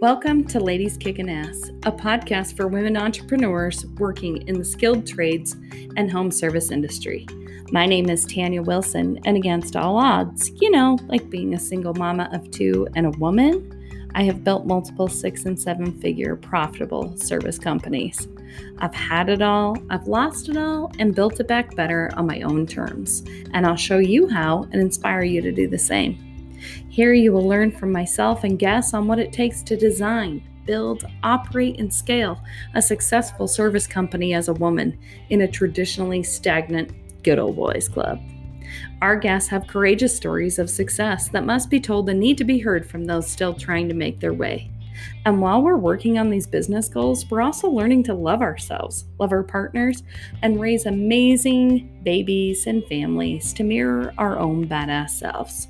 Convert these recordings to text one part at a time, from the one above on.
Welcome to Ladies Kicking Ass, a podcast for women entrepreneurs working in the skilled trades and home service industry. My name is Tanya Wilson, and against all odds, you know, like being a single mama of two and a woman, I have built multiple six and seven figure profitable service companies. I've had it all, I've lost it all, and built it back better on my own terms. And I'll show you how and inspire you to do the same. Here you will learn from myself and guests on what it takes to design, build, operate, and scale a successful service company as a woman in a traditionally stagnant good old boys club. Our guests have courageous stories of success that must be told and need to be heard from those still trying to make their way. And while we're working on these business goals, we're also learning to love ourselves, love our partners, and raise amazing babies and families to mirror our own badass selves.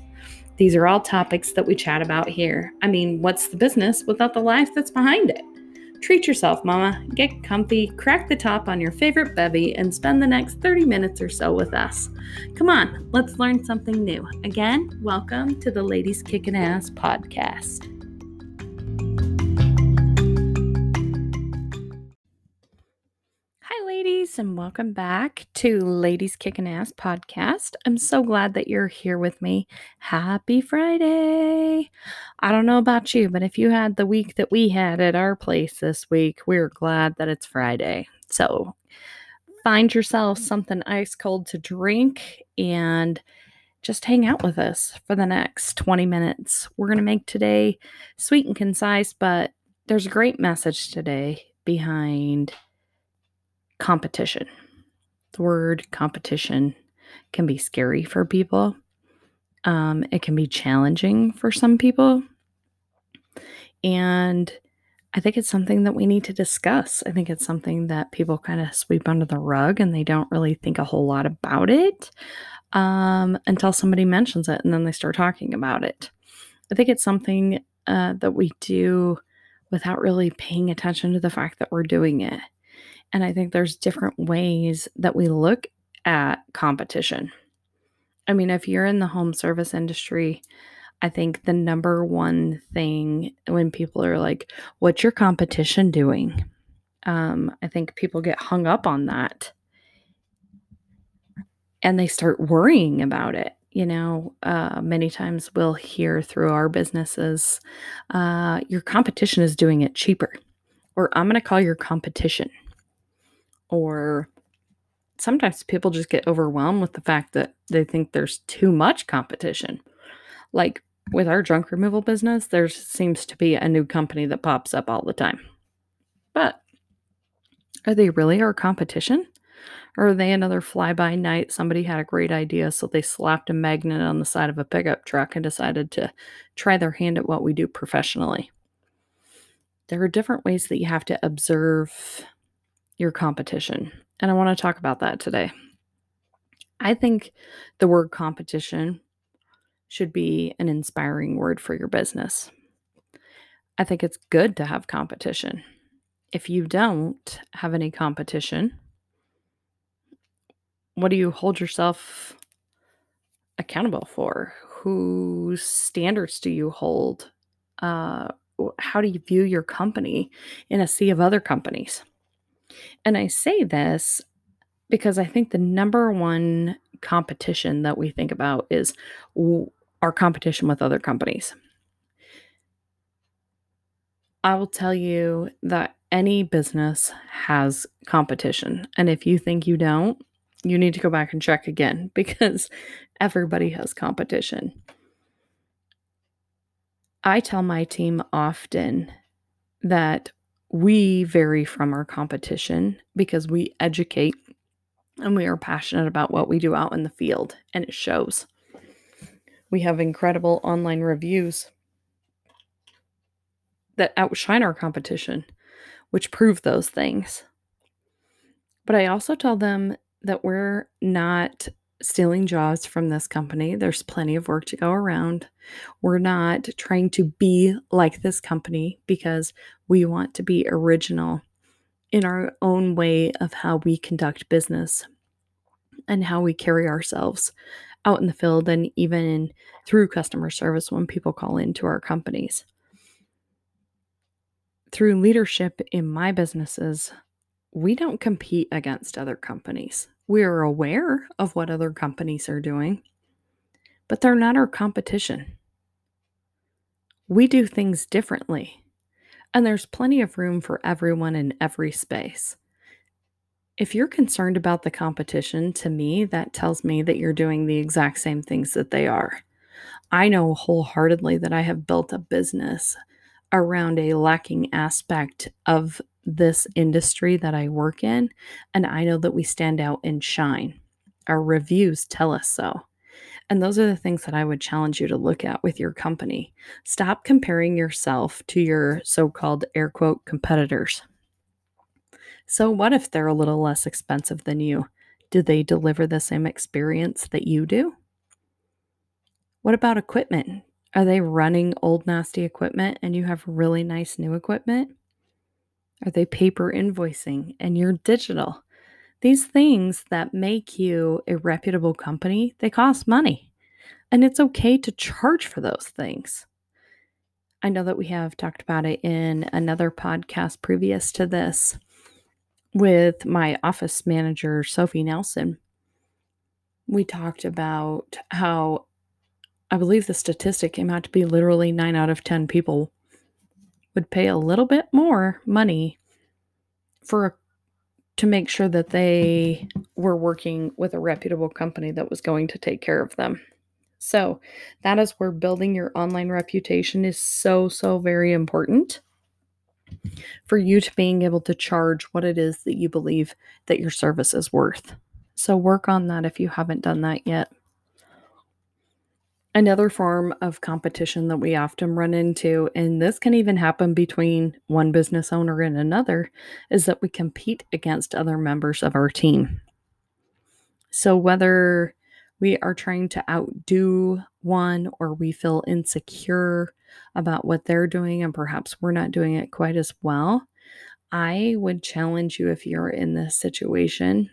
These are all topics that we chat about here. I mean, what's the business without the life that's behind it? Treat yourself, mama. Get comfy, crack the top on your favorite bevy, and spend the next 30 minutes or so with us. Come on, let's learn something new. Again, welcome to the Ladies Kickin' Ass podcast. Ladies, and welcome back to Ladies Kicking Ass podcast. I'm so glad that you're here with me. Happy Friday! I don't know about you, but if you had the week that we had at our place this week, we're glad that it's Friday. So find yourself something ice cold to drink and just hang out with us for the next 20 minutes. We're going to make today sweet and concise, but there's a great message today behind competition. The word competition can be scary for people. Um, it can be challenging for some people. And I think it's something that we need to discuss. I think it's something that people kind of sweep under the rug and they don't really think a whole lot about it um, until somebody mentions it and then they start talking about it. I think it's something uh, that we do without really paying attention to the fact that we're doing it. And I think there's different ways that we look at competition. I mean, if you're in the home service industry, I think the number one thing when people are like, What's your competition doing? Um, I think people get hung up on that and they start worrying about it. You know, uh, many times we'll hear through our businesses, uh, Your competition is doing it cheaper, or I'm going to call your competition or sometimes people just get overwhelmed with the fact that they think there's too much competition. Like with our junk removal business, there seems to be a new company that pops up all the time. But are they really our competition? Or are they another fly by night? Somebody had a great idea, so they slapped a magnet on the side of a pickup truck and decided to try their hand at what we do professionally. There are different ways that you have to observe your competition. And I want to talk about that today. I think the word competition should be an inspiring word for your business. I think it's good to have competition. If you don't have any competition, what do you hold yourself accountable for? Whose standards do you hold? Uh, how do you view your company in a sea of other companies? And I say this because I think the number one competition that we think about is our competition with other companies. I will tell you that any business has competition. And if you think you don't, you need to go back and check again because everybody has competition. I tell my team often that we vary from our competition because we educate and we are passionate about what we do out in the field, and it shows. We have incredible online reviews that outshine our competition, which prove those things. But I also tell them that we're not stealing jobs from this company. There's plenty of work to go around. We're not trying to be like this company because we want to be original in our own way of how we conduct business and how we carry ourselves out in the field and even through customer service when people call into our companies. through leadership in my businesses, we don't compete against other companies. We are aware of what other companies are doing, but they're not our competition. We do things differently, and there's plenty of room for everyone in every space. If you're concerned about the competition, to me, that tells me that you're doing the exact same things that they are. I know wholeheartedly that I have built a business around a lacking aspect of this industry that I work in, and I know that we stand out and shine. Our reviews tell us so. And those are the things that I would challenge you to look at with your company. Stop comparing yourself to your so called air quote competitors. So, what if they're a little less expensive than you? Do they deliver the same experience that you do? What about equipment? Are they running old, nasty equipment and you have really nice new equipment? Are they paper invoicing and you're digital? These things that make you a reputable company, they cost money. And it's okay to charge for those things. I know that we have talked about it in another podcast previous to this with my office manager, Sophie Nelson. We talked about how I believe the statistic came out to be literally nine out of 10 people would pay a little bit more money for to make sure that they were working with a reputable company that was going to take care of them. So, that is where building your online reputation is so so very important for you to being able to charge what it is that you believe that your service is worth. So work on that if you haven't done that yet. Another form of competition that we often run into, and this can even happen between one business owner and another, is that we compete against other members of our team. So, whether we are trying to outdo one or we feel insecure about what they're doing and perhaps we're not doing it quite as well, I would challenge you if you're in this situation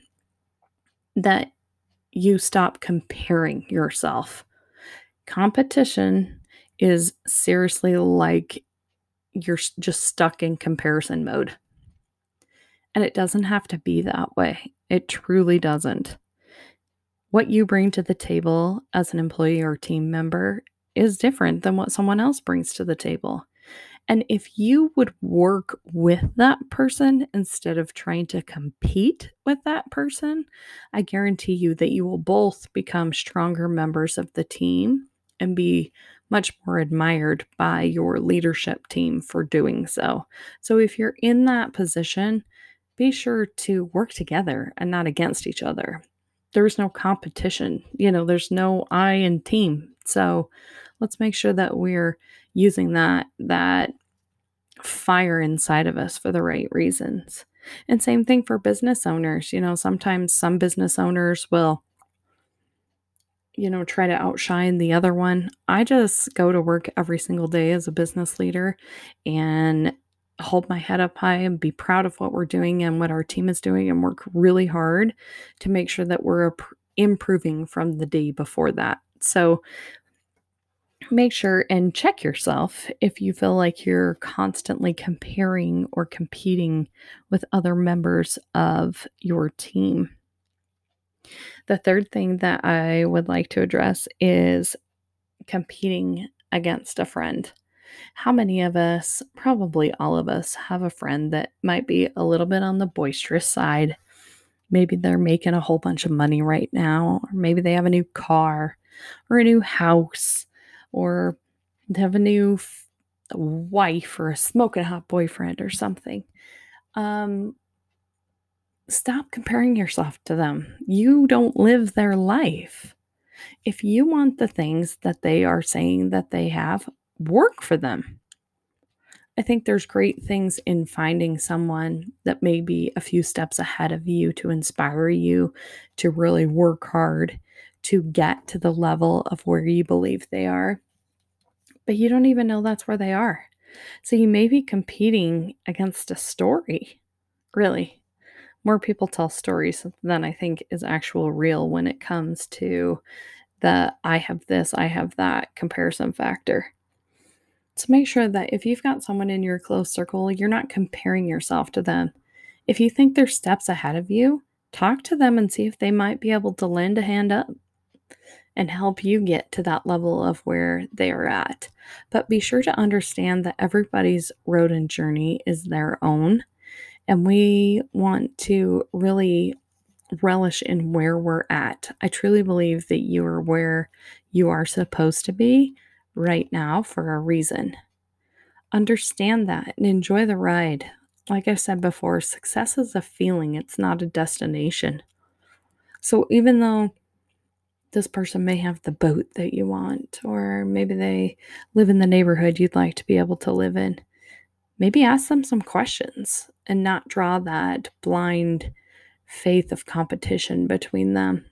that you stop comparing yourself competition is seriously like you're just stuck in comparison mode. And it doesn't have to be that way. It truly doesn't. What you bring to the table as an employee or team member is different than what someone else brings to the table. And if you would work with that person instead of trying to compete with that person, I guarantee you that you will both become stronger members of the team and be much more admired by your leadership team for doing so. So if you're in that position, be sure to work together and not against each other. There's no competition, you know, there's no I in team. So let's make sure that we're using that that fire inside of us for the right reasons. And same thing for business owners. You know, sometimes some business owners will you know, try to outshine the other one. I just go to work every single day as a business leader and hold my head up high and be proud of what we're doing and what our team is doing and work really hard to make sure that we're improving from the day before that. So make sure and check yourself if you feel like you're constantly comparing or competing with other members of your team. The third thing that I would like to address is competing against a friend. How many of us, probably all of us, have a friend that might be a little bit on the boisterous side? Maybe they're making a whole bunch of money right now, or maybe they have a new car or a new house, or they have a new f- wife or a smoking hot boyfriend or something. Um, stop comparing yourself to them. You don't live their life. If you want the things that they are saying that they have, work for them. I think there's great things in finding someone that may be a few steps ahead of you to inspire you to really work hard to get to the level of where you believe they are. But you don't even know that's where they are. So you may be competing against a story, really more people tell stories than I think is actual real when it comes to the I have this, I have that comparison factor. So make sure that if you've got someone in your close circle, you're not comparing yourself to them. If you think they're steps ahead of you, talk to them and see if they might be able to lend a hand up and help you get to that level of where they are at. But be sure to understand that everybody's road and journey is their own. And we want to really relish in where we're at. I truly believe that you are where you are supposed to be right now for a reason. Understand that and enjoy the ride. Like I said before, success is a feeling, it's not a destination. So even though this person may have the boat that you want, or maybe they live in the neighborhood you'd like to be able to live in. Maybe ask them some questions and not draw that blind faith of competition between them.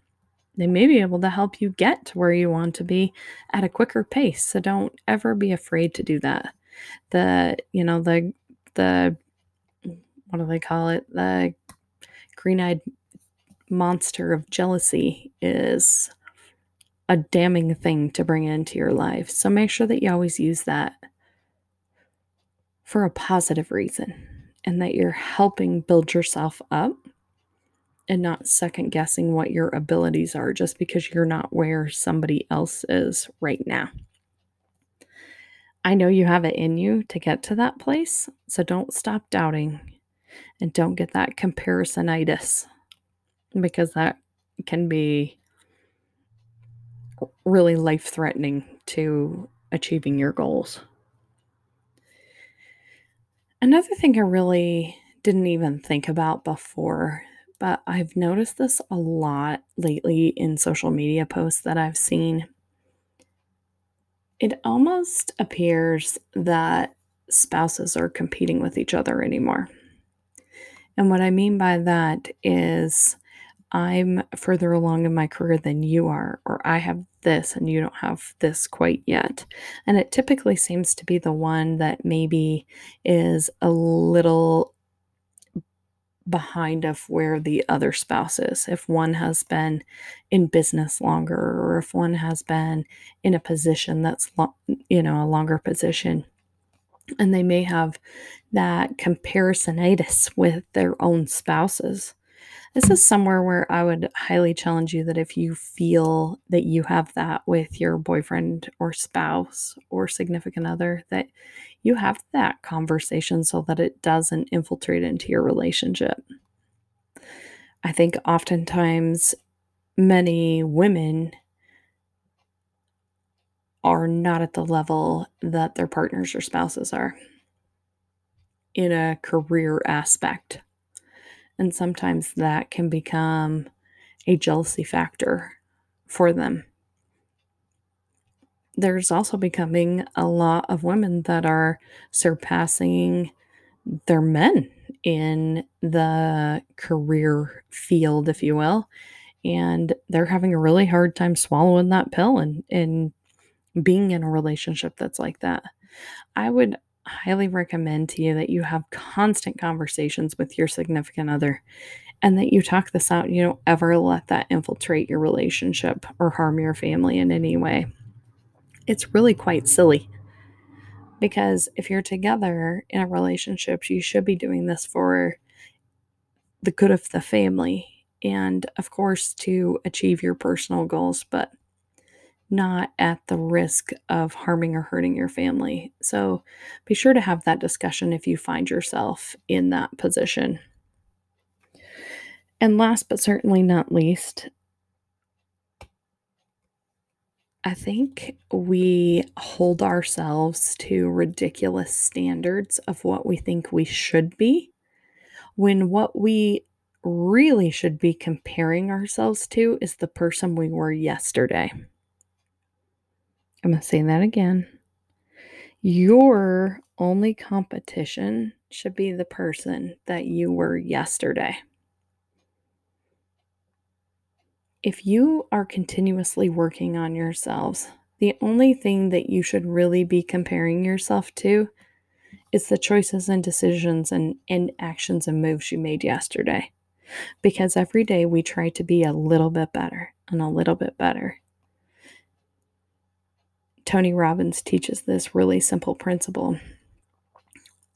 They may be able to help you get to where you want to be at a quicker pace. So don't ever be afraid to do that. The, you know, the, the, what do they call it? The green eyed monster of jealousy is a damning thing to bring into your life. So make sure that you always use that for a positive reason and that you're helping build yourself up and not second guessing what your abilities are just because you're not where somebody else is right now. I know you have it in you to get to that place, so don't stop doubting and don't get that comparisonitis because that can be really life threatening to achieving your goals. Another thing I really didn't even think about before, but I've noticed this a lot lately in social media posts that I've seen. It almost appears that spouses are competing with each other anymore. And what I mean by that is I'm further along in my career than you are, or I have this and you don't have this quite yet. And it typically seems to be the one that maybe is a little behind of where the other spouse is. If one has been in business longer, or if one has been in a position that's, lo- you know, a longer position, and they may have that comparisonitis with their own spouses this is somewhere where I would highly challenge you that if you feel that you have that with your boyfriend or spouse or significant other, that you have that conversation so that it doesn't infiltrate into your relationship. I think oftentimes many women are not at the level that their partners or spouses are in a career aspect. And sometimes that can become a jealousy factor for them. There's also becoming a lot of women that are surpassing their men in the career field, if you will. And they're having a really hard time swallowing that pill and, and being in a relationship that's like that. I would highly recommend to you that you have constant conversations with your significant other and that you talk this out. You don't ever let that infiltrate your relationship or harm your family in any way. It's really quite silly because if you're together in a relationship, you should be doing this for the good of the family and, of course, to achieve your personal goals. But not at the risk of harming or hurting your family. So be sure to have that discussion if you find yourself in that position. And last but certainly not least, I think we hold ourselves to ridiculous standards of what we think we should be when what we really should be comparing ourselves to is the person we were yesterday. I'm going to say that again. Your only competition should be the person that you were yesterday. If you are continuously working on yourselves, the only thing that you should really be comparing yourself to is the choices and decisions and, and actions and moves you made yesterday. Because every day we try to be a little bit better and a little bit better Tony Robbins teaches this really simple principle.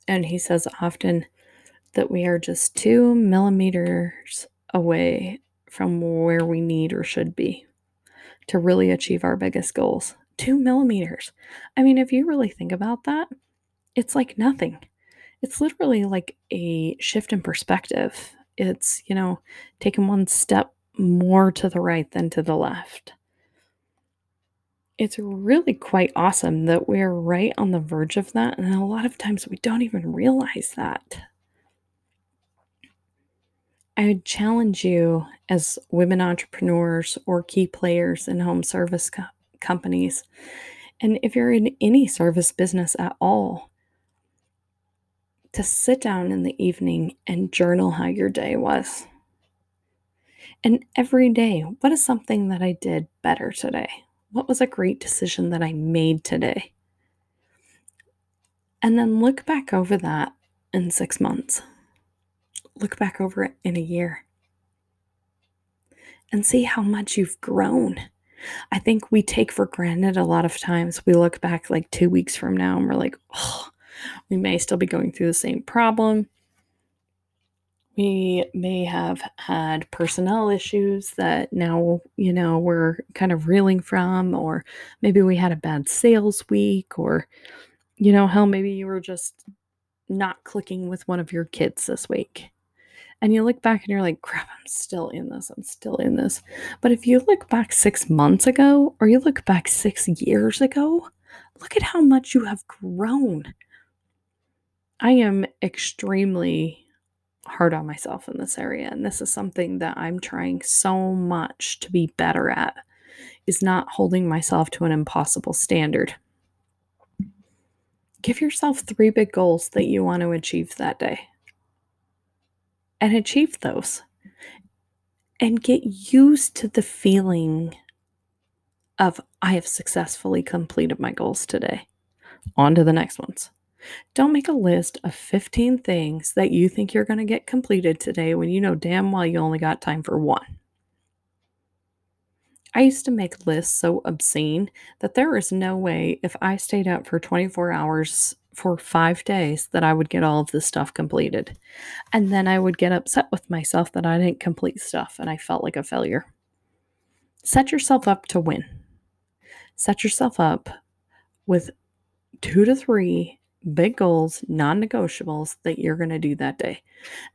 And he says often that we are just two millimeters away from where we need or should be to really achieve our biggest goals. Two millimeters. I mean, if you really think about that, it's like nothing. It's literally like a shift in perspective. It's, you know, taking one step more to the right than to the left. It's really quite awesome that we're right on the verge of that. And a lot of times we don't even realize that. I would challenge you as women entrepreneurs or key players in home service co- companies. And if you're in any service business at all, to sit down in the evening and journal how your day was. And every day, what is something that I did better today? What was a great decision that I made today? And then look back over that in six months look back over it in a year and see how much you've grown. I think we take for granted a lot of times. We look back like two weeks from now and we're like, oh, we may still be going through the same problem. We may have had personnel issues that now, you know, we're kind of reeling from, or maybe we had a bad sales week, or, you know, hell, maybe you were just not clicking with one of your kids this week and you look back and you're like, crap, I'm still in this. I'm still in this. But if you look back six months ago or you look back six years ago, look at how much you have grown. I am extremely hard on myself in this area. And this is something that I'm trying so much to be better at is not holding myself to an impossible standard. Give yourself three big goals that you want to achieve that day and achieve those and get used to the feeling of I have successfully completed my goals today. On to the next ones. Don't make a list of 15 things that you think you're going to get completed today when you know damn well you only got time for one. I used to make lists so obscene that there is no way if I stayed up for 24 hours for five days that I would get all of this stuff completed. And then I would get upset with myself that I didn't complete stuff and I felt like a failure. Set yourself up to win. Set yourself up with two to three big goals, non negotiables that you're going to do that day.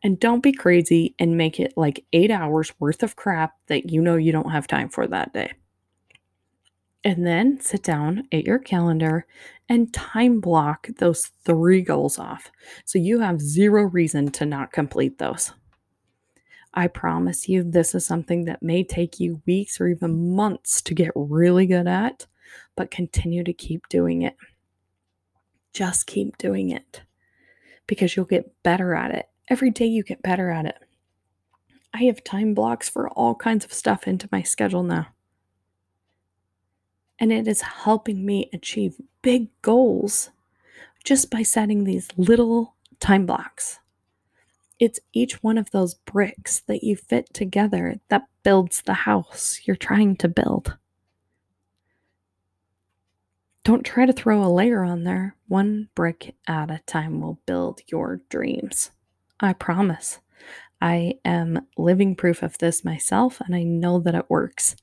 And don't be crazy and make it like eight hours worth of crap that you know you don't have time for that day. And then sit down at your calendar and time block those three goals off. So you have zero reason to not complete those. I promise you, this is something that may take you weeks or even months to get really good at, but continue to keep doing it. Just keep doing it because you'll get better at it. Every day you get better at it. I have time blocks for all kinds of stuff into my schedule now. And it is helping me achieve big goals just by setting these little time blocks. It's each one of those bricks that you fit together that builds the house you're trying to build. Don't try to throw a layer on there. One brick at a time will build your dreams. I promise. I am living proof of this myself, and I know that it works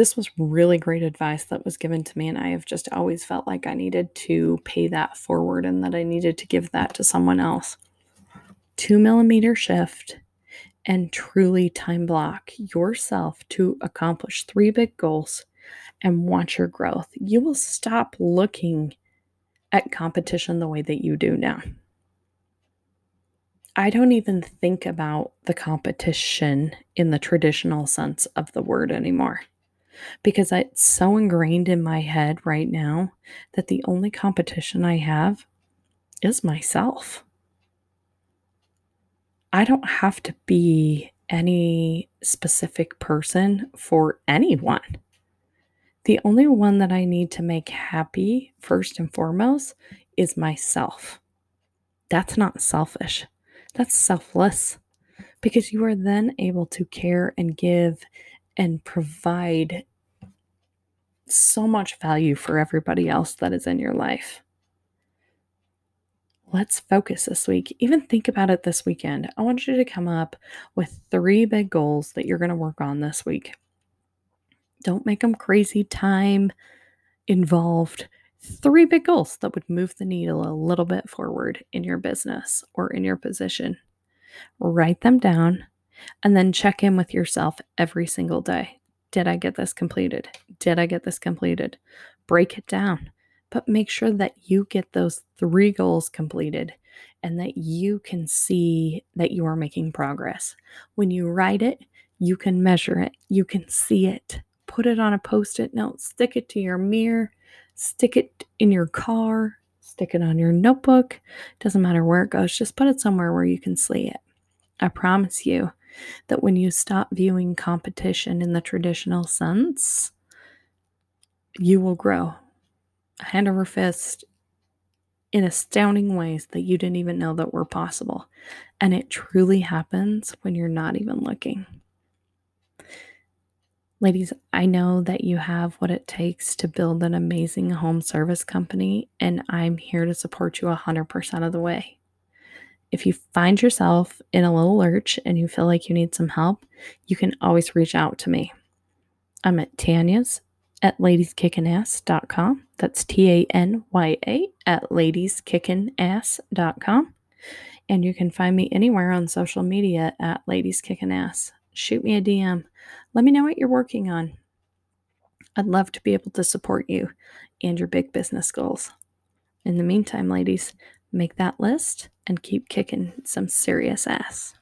this was really great advice that was given to me and i have just always felt like i needed to pay that forward and that i needed to give that to someone else two millimeter shift and truly time block yourself to accomplish three big goals and watch your growth you will stop looking at competition the way that you do now I don't even think about the competition in the traditional sense of the word anymore because it's so ingrained in my head right now that the only competition I have is myself. I don't have to be any specific person for anyone. The only one that I need to make happy, first and foremost, is myself. That's not selfish, that's selfless because you are then able to care and give and provide so much value for everybody else that is in your life. Let's focus this week. Even think about it this weekend. I want you to come up with three big goals that you're going to work on this week. Don't make them crazy time involved. Three big goals that would move the needle a little bit forward in your business or in your position. Write them down and then check in with yourself every single day. Did I get this completed? Did I get this completed? Break it down, but make sure that you get those three goals completed and that you can see that you are making progress. When you write it, you can measure it, you can see it. Put it on a post it note, stick it to your mirror, stick it in your car, stick it on your notebook. Doesn't matter where it goes, just put it somewhere where you can see it. I promise you, that when you stop viewing competition in the traditional sense, you will grow hand over fist in astounding ways that you didn't even know that were possible. And it truly happens when you're not even looking. Ladies, I know that you have what it takes to build an amazing home service company, and I'm here to support you 100% of the way. If you find yourself in a little lurch and you feel like you need some help, you can always reach out to me. I'm at Tanya's at ladieskickinass.com. That's T A N Y A at ladieskickinass.com. And you can find me anywhere on social media at Ladies Shoot me a DM. Let me know what you're working on. I'd love to be able to support you and your big business goals. In the meantime, ladies, make that list and keep kicking some serious ass.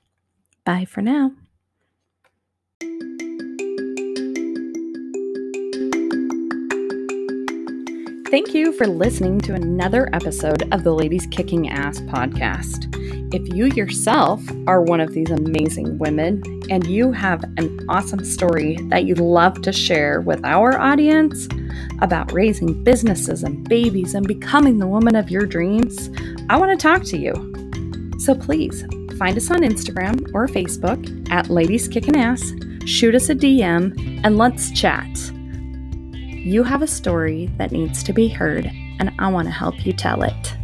Bye for now. Thank you for listening to another episode of the Ladies Kicking Ass podcast. If you yourself are one of these amazing women and you have an awesome story that you'd love to share with our audience about raising businesses and babies and becoming the woman of your dreams, I want to talk to you. So please find us on Instagram or Facebook at Ladies Kicking Ass, shoot us a DM, and let's chat. You have a story that needs to be heard, and I want to help you tell it.